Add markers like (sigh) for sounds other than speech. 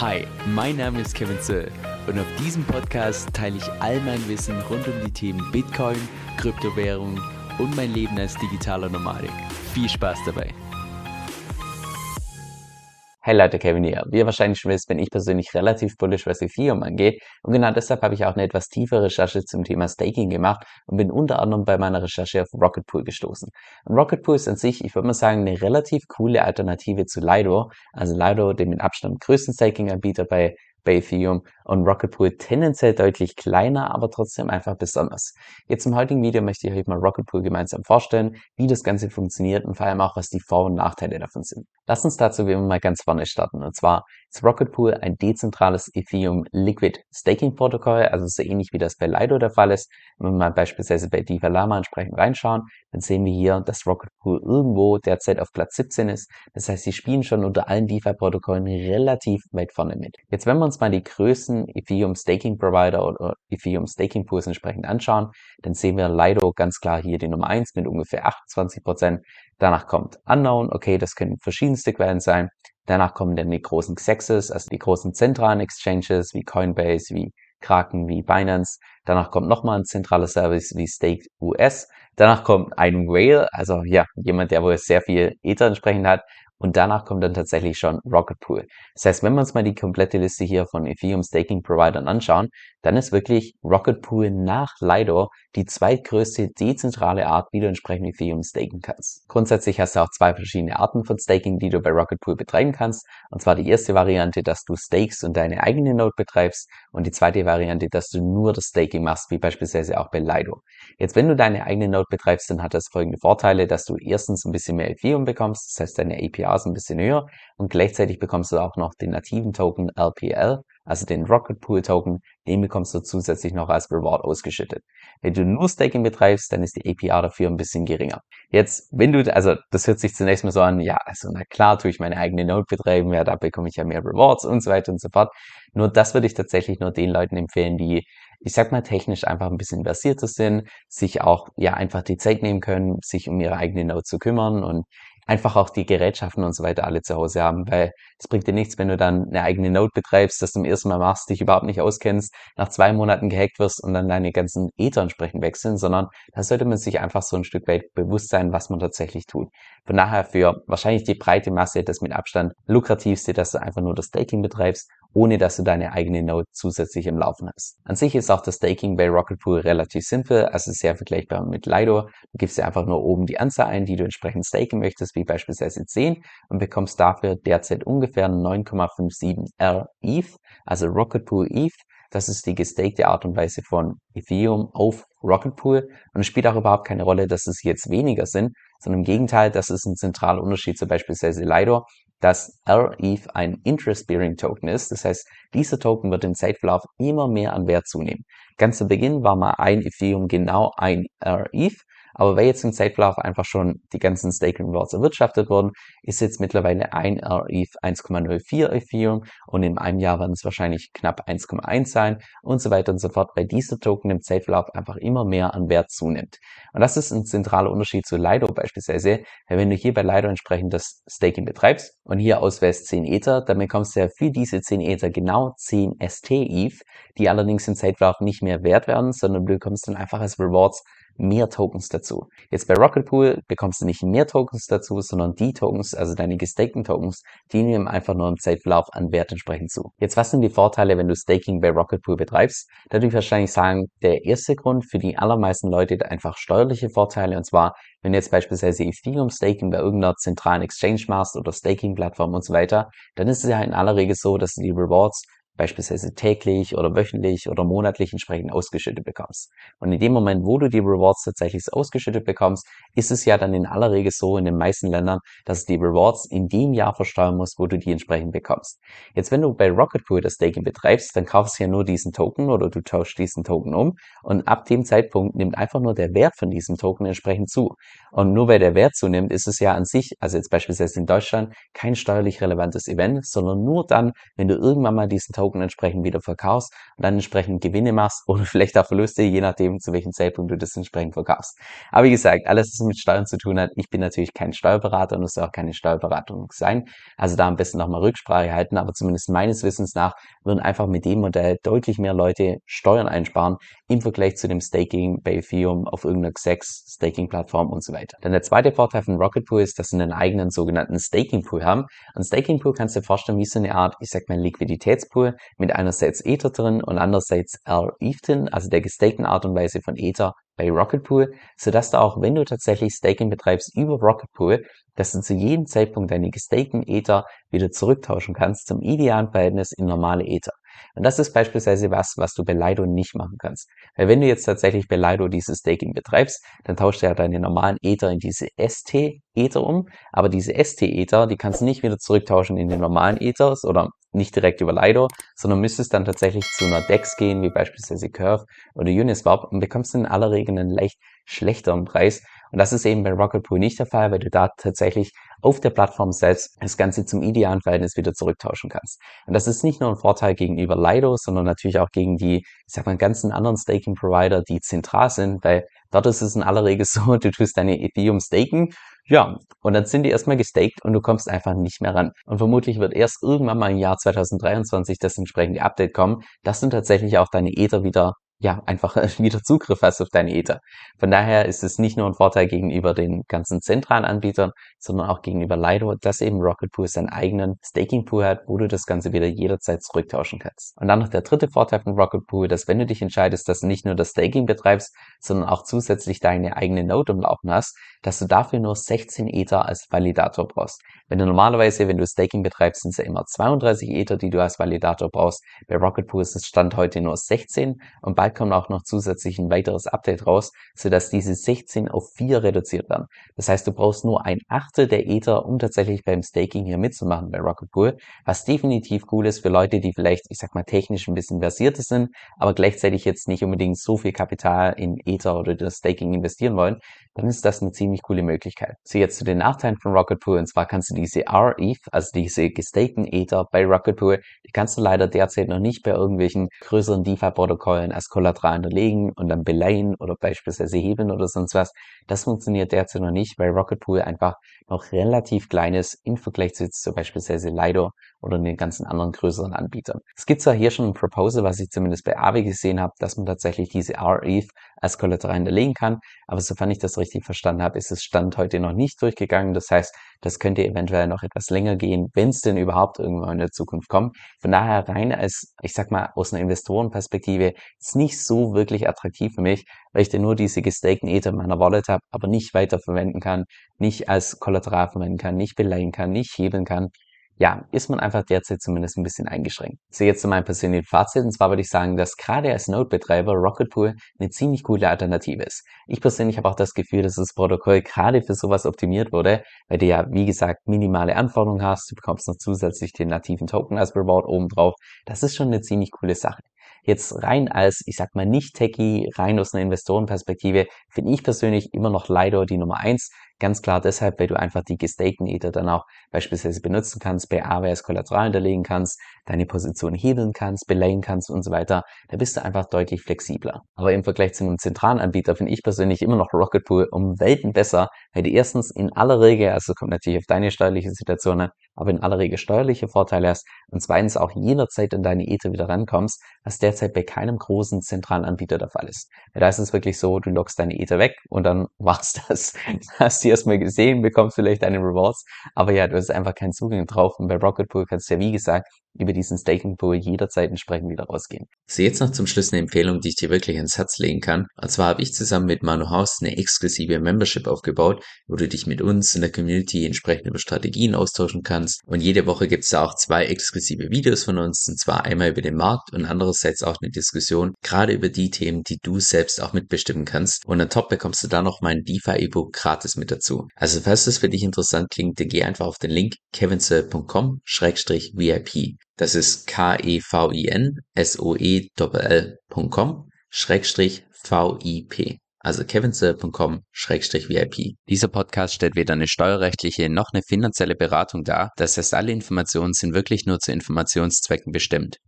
Hi, mein Name ist Kevin Zöll und auf diesem Podcast teile ich all mein Wissen rund um die Themen Bitcoin, Kryptowährung und mein Leben als digitaler Nomadik. Viel Spaß dabei! Hey Leute, Kevin hier. Wie ihr wahrscheinlich schon wisst, bin ich persönlich relativ bullish, was Ethereum angeht. Und genau deshalb habe ich auch eine etwas tiefe Recherche zum Thema Staking gemacht und bin unter anderem bei meiner Recherche auf Rocket Pool gestoßen. Und Rocket Pool ist an sich, ich würde mal sagen, eine relativ coole Alternative zu Lido. Also Lido, dem mit Abstand größten Staking-Anbieter bei bei Ethereum und Rocket Pool tendenziell deutlich kleiner, aber trotzdem einfach besonders. Jetzt im heutigen Video möchte ich euch mal Rocket Pool gemeinsam vorstellen, wie das Ganze funktioniert und vor allem auch, was die Vor- und Nachteile davon sind. Lass uns dazu wie immer mal ganz vorne starten. Und zwar ist Rocket Pool ein dezentrales Ethereum Liquid Staking Protokoll, also so ähnlich wie das bei Lido der Fall ist. Wenn wir mal beispielsweise bei Diva Lama entsprechend reinschauen, dann sehen wir hier, dass Rocket Pool irgendwo derzeit auf Platz 17 ist. Das heißt, sie spielen schon unter allen DeFi-Protokollen relativ weit vorne mit. Jetzt, wenn wir uns mal die größten Ethereum Staking Provider oder Ethereum Staking Pools entsprechend anschauen, dann sehen wir Lido ganz klar hier die Nummer 1 mit ungefähr 28 Prozent. Danach kommt Unknown, okay, das können verschiedenste Quellen sein. Danach kommen dann die großen Xexes, also die großen zentralen Exchanges wie Coinbase, wie Kraken, wie Binance. Danach kommt nochmal ein zentraler Service wie Staked US. Danach kommt ein Whale, also ja, jemand, der wohl sehr viel Ether entsprechend hat. Und danach kommt dann tatsächlich schon Rocket Pool. Das heißt, wenn wir uns mal die komplette Liste hier von Ethereum Staking Providern anschauen, dann ist wirklich Rocket Pool nach Lido die zweitgrößte dezentrale Art, wie du entsprechend Ethereum staken kannst. Grundsätzlich hast du auch zwei verschiedene Arten von Staking, die du bei Rocket Pool betreiben kannst. Und zwar die erste Variante, dass du stakes und deine eigene Node betreibst und die zweite Variante, dass du nur das Staking machst, wie beispielsweise auch bei Lido. Jetzt, wenn du deine eigene Node betreibst, dann hat das folgende Vorteile, dass du erstens ein bisschen mehr Ethereum bekommst, das heißt deine API ist ein bisschen höher und gleichzeitig bekommst du auch noch den nativen Token LPL, also den Rocket Pool Token, den bekommst du zusätzlich noch als Reward ausgeschüttet. Wenn du nur Staking betreibst, dann ist die APR dafür ein bisschen geringer. Jetzt, wenn du, also das hört sich zunächst mal so an, ja, also na klar, tue ich meine eigene Node betreiben, ja, da bekomme ich ja mehr Rewards und so weiter und so fort. Nur das würde ich tatsächlich nur den Leuten empfehlen, die, ich sag mal, technisch einfach ein bisschen versierter sind, sich auch, ja, einfach die Zeit nehmen können, sich um ihre eigene Node zu kümmern und einfach auch die Gerätschaften und so weiter alle zu Hause haben, weil es bringt dir nichts, wenn du dann eine eigene Node betreibst, das zum ersten Mal machst, dich überhaupt nicht auskennst, nach zwei Monaten gehackt wirst und dann deine ganzen Ether entsprechend wechseln, sondern da sollte man sich einfach so ein Stück weit bewusst sein, was man tatsächlich tut. Von daher für wahrscheinlich die breite Masse das mit Abstand lukrativste, dass du einfach nur das Staking betreibst ohne dass du deine eigene Node zusätzlich im Laufen hast. An sich ist auch das Staking bei Rocket Pool relativ simpel, also sehr vergleichbar mit Lido. Du gibst dir einfach nur oben die Anzahl ein, die du entsprechend staken möchtest, wie beispielsweise 10 und bekommst dafür derzeit ungefähr 9,57 R ETH, also Rocket Pool ETH. Das ist die gestakte Art und Weise von Ethereum auf Rocket Pool. Und es spielt auch überhaupt keine Rolle, dass es jetzt weniger sind, sondern im Gegenteil, das ist ein zentraler Unterschied zu beispielsweise Lido, dass RETH ein Interest-Bearing Token ist. Das heißt, dieser Token wird im Zeitverlauf immer mehr an Wert zunehmen. Ganz zu Beginn war mal ein Ethereum genau ein RETH aber weil jetzt im Zeitverlauf einfach schon die ganzen Staking Rewards erwirtschaftet wurden, ist jetzt mittlerweile ein RETH 1,04 Ethereum und in einem Jahr werden es wahrscheinlich knapp 1,1 sein und so weiter und so fort, weil dieser Token im Zeitverlauf einfach immer mehr an Wert zunimmt. Und das ist ein zentraler Unterschied zu Lido beispielsweise, weil wenn du hier bei Lido entsprechend das Staking betreibst und hier auswählst 10 Ether, dann bekommst du ja für diese 10 Ether genau 10 ST-ETH, die allerdings im Zeitverlauf nicht mehr wert werden, sondern du bekommst dann einfach als Rewards mehr Tokens dazu. Jetzt bei Rocket Pool bekommst du nicht mehr Tokens dazu, sondern die Tokens, also deine gestakten Tokens, die nehmen einfach nur im Zeitverlauf an Wert entsprechend zu. Jetzt, was sind die Vorteile, wenn du Staking bei Rocket Pool betreibst? Da würde ich wahrscheinlich sagen, der erste Grund für die allermeisten Leute einfach steuerliche Vorteile und zwar, wenn du jetzt beispielsweise Ethereum Staking bei irgendeiner zentralen Exchange machst oder Staking Plattform und so weiter, dann ist es ja in aller Regel so, dass du die Rewards beispielsweise täglich oder wöchentlich oder monatlich entsprechend ausgeschüttet bekommst. Und in dem Moment, wo du die Rewards tatsächlich ausgeschüttet bekommst, ist es ja dann in aller Regel so in den meisten Ländern, dass du die Rewards in dem Jahr versteuern musst, wo du die entsprechend bekommst. Jetzt, wenn du bei Rocket Pool das Staking betreibst, dann kaufst du ja nur diesen Token oder du tauschst diesen Token um und ab dem Zeitpunkt nimmt einfach nur der Wert von diesem Token entsprechend zu. Und nur weil der Wert zunimmt, ist es ja an sich, also jetzt beispielsweise in Deutschland, kein steuerlich relevantes Event, sondern nur dann, wenn du irgendwann mal diesen Token entsprechend wieder verkaufst und dann entsprechend Gewinne machst oder (laughs) vielleicht auch Verluste, je nachdem, zu welchem Zeitpunkt du das entsprechend verkaufst. Aber wie gesagt, alles, was mit Steuern zu tun hat, ich bin natürlich kein Steuerberater und es soll auch keine Steuerberatung sein. Also da am besten nochmal Rücksprache halten, aber zumindest meines Wissens nach würden einfach mit dem Modell deutlich mehr Leute Steuern einsparen im Vergleich zu dem Staking bei Ethereum auf irgendeiner XEX Staking-Plattform und so weiter. Dann der zweite Vorteil von Rocket Pool ist, dass sie einen eigenen sogenannten Staking Pool haben. Und Staking Pool kannst du dir vorstellen wie so eine Art, ich sag mal, Liquiditätspool mit einerseits Ether drin und andererseits R-ETH drin, also der gestakten Art und Weise von Ether bei Rocket Pool, sodass du auch, wenn du tatsächlich Staking betreibst über Rocket Pool, dass du zu jedem Zeitpunkt deine gestakten Ether wieder zurücktauschen kannst zum idealen Verhältnis in normale Ether. Und das ist beispielsweise was, was du bei Lido nicht machen kannst. Weil wenn du jetzt tatsächlich bei Lido dieses Staking betreibst, dann tauscht du ja deine normalen Ether in diese ST-Ether um. Aber diese ST-Ether, die kannst du nicht wieder zurücktauschen in den normalen Ethers oder nicht direkt über Lido, sondern müsstest dann tatsächlich zu einer DEX gehen, wie beispielsweise Curve oder Uniswap und bekommst in aller Regel einen leicht schlechteren Preis. Und das ist eben bei Rocket Pool nicht der Fall, weil du da tatsächlich auf der Plattform selbst das Ganze zum idealen Verhältnis wieder zurücktauschen kannst. Und das ist nicht nur ein Vorteil gegenüber Lido, sondern natürlich auch gegen die, ich sag mal, ganzen anderen Staking-Provider, die zentral sind, weil dort ist es in aller Regel (laughs) so, du tust deine Ethereum staken, ja, und dann sind die erstmal gestaked und du kommst einfach nicht mehr ran. Und vermutlich wird erst irgendwann mal im Jahr 2023 das entsprechende Update kommen, dass du tatsächlich auch deine Ether wieder ja, einfach (laughs) wieder Zugriff hast auf deine Ether. Von daher ist es nicht nur ein Vorteil gegenüber den ganzen zentralen Anbietern, sondern auch gegenüber Lido, dass eben Rocket Pool seinen eigenen Staking Pool hat, wo du das Ganze wieder jederzeit zurücktauschen kannst. Und dann noch der dritte Vorteil von Rocket Pool, dass wenn du dich entscheidest, dass du nicht nur das Staking betreibst, sondern auch zusätzlich deine eigene Node umlaufen hast, dass du dafür nur 16 Ether als Validator brauchst. Wenn du normalerweise, wenn du Staking betreibst, sind es ja immer 32 Ether, die du als Validator brauchst. Bei Rocket Pool ist es Stand heute nur 16 und bald kommt auch noch zusätzlich ein weiteres Update raus, sodass diese 16 auf 4 reduziert werden. Das heißt, du brauchst nur ein Achtel der Ether, um tatsächlich beim Staking hier mitzumachen bei Rocket Pool, was definitiv cool ist für Leute, die vielleicht, ich sag mal, technisch ein bisschen versierter sind, aber gleichzeitig jetzt nicht unbedingt so viel Kapital in Ether oder das Staking investieren wollen, dann ist das eine ziemlich coole Möglichkeit. So jetzt zu den Nachteilen von Rocket Pool, und zwar kannst du diese R-ETH, also diese gestakten Ether bei Rocket Pool, die kannst du leider derzeit noch nicht bei irgendwelchen größeren DeFi-Protokollen als Kollateral hinterlegen und dann belayen oder beispielsweise heben oder sonst was. Das funktioniert derzeit noch nicht, weil Rocket Pool einfach noch relativ klein ist im Vergleich zu jetzt zum beispielsweise Lido oder den ganzen anderen größeren Anbietern. Es gibt zwar hier schon ein Proposal, was ich zumindest bei Aave gesehen habe, dass man tatsächlich diese R-ETH als Kollateral hinterlegen kann, aber sofern ich das richtig verstanden habe, ist es Stand heute noch nicht durchgegangen. Das heißt, das könnte eventuell noch etwas länger gehen, wenn es denn überhaupt irgendwann in der Zukunft kommt. Von daher rein als, ich sag mal, aus einer Investorenperspektive ist nicht so wirklich attraktiv für mich, weil ich dann nur diese gestakten Ether in meiner Wallet habe, aber nicht weiter verwenden kann, nicht als Kollateral verwenden kann, nicht beleihen kann, nicht hebeln kann ja, ist man einfach derzeit zumindest ein bisschen eingeschränkt. So jetzt zu meinem persönlichen Fazit, und zwar würde ich sagen, dass gerade als Node-Betreiber Rocket Pool eine ziemlich coole Alternative ist. Ich persönlich habe auch das Gefühl, dass das Protokoll gerade für sowas optimiert wurde, weil du ja, wie gesagt, minimale Anforderungen hast, du bekommst noch zusätzlich den nativen Token als Reward obendrauf. Das ist schon eine ziemlich coole Sache. Jetzt rein als, ich sag mal, nicht Techie, rein aus einer Investorenperspektive, finde ich persönlich immer noch Lido die Nummer eins. Ganz klar deshalb, weil du einfach die gestakten Ether dann auch beispielsweise benutzen kannst, bei AWS Kollateral hinterlegen kannst, deine Position hebeln kannst, belayen kannst und so weiter. Da bist du einfach deutlich flexibler. Aber im Vergleich zu einem zentralen Anbieter finde ich persönlich immer noch Rocket Pool um Welten besser, weil du erstens in aller Regel, also kommt natürlich auf deine steuerliche Situation, aber in aller Regel steuerliche Vorteile hast und zweitens auch jederzeit in deine Ether wieder rankommst, was derzeit bei keinem großen zentralen Anbieter der Fall ist. Da ist es wirklich so, du lockst deine Ether weg und dann (laughs) war's das. Hast du erstmal gesehen, bekommst vielleicht deine Rewards, aber ja, du hast einfach keinen Zugang drauf. Und bei Rocket Pool kannst du ja wie gesagt über diesen Staking Pool jederzeit entsprechend wieder rausgehen. So jetzt noch zum Schluss eine Empfehlung, die ich dir wirklich ans Herz legen kann. Und zwar habe ich zusammen mit Manu Haus eine exklusive Membership aufgebaut, wo du dich mit uns in der Community entsprechend über Strategien austauschen kannst. Und jede Woche gibt es da auch zwei exklusive Videos von uns, und zwar einmal über den Markt und andererseits auch eine Diskussion, gerade über die Themen, die du selbst auch mitbestimmen kannst. Und on top bekommst du da noch mein DeFi-E-Book gratis mit dazu. Also falls das für dich interessant klingt, dann geh einfach auf den Link kevinsoe.com-vip. Das ist K-E-V-I-N-S-O-E-L.com Schrägstrich V-I-P. Also kevinsoe.com Schrägstrich VIP. Dieser Podcast stellt weder eine steuerrechtliche noch eine finanzielle Beratung dar. Das heißt, alle Informationen sind wirklich nur zu Informationszwecken bestimmt.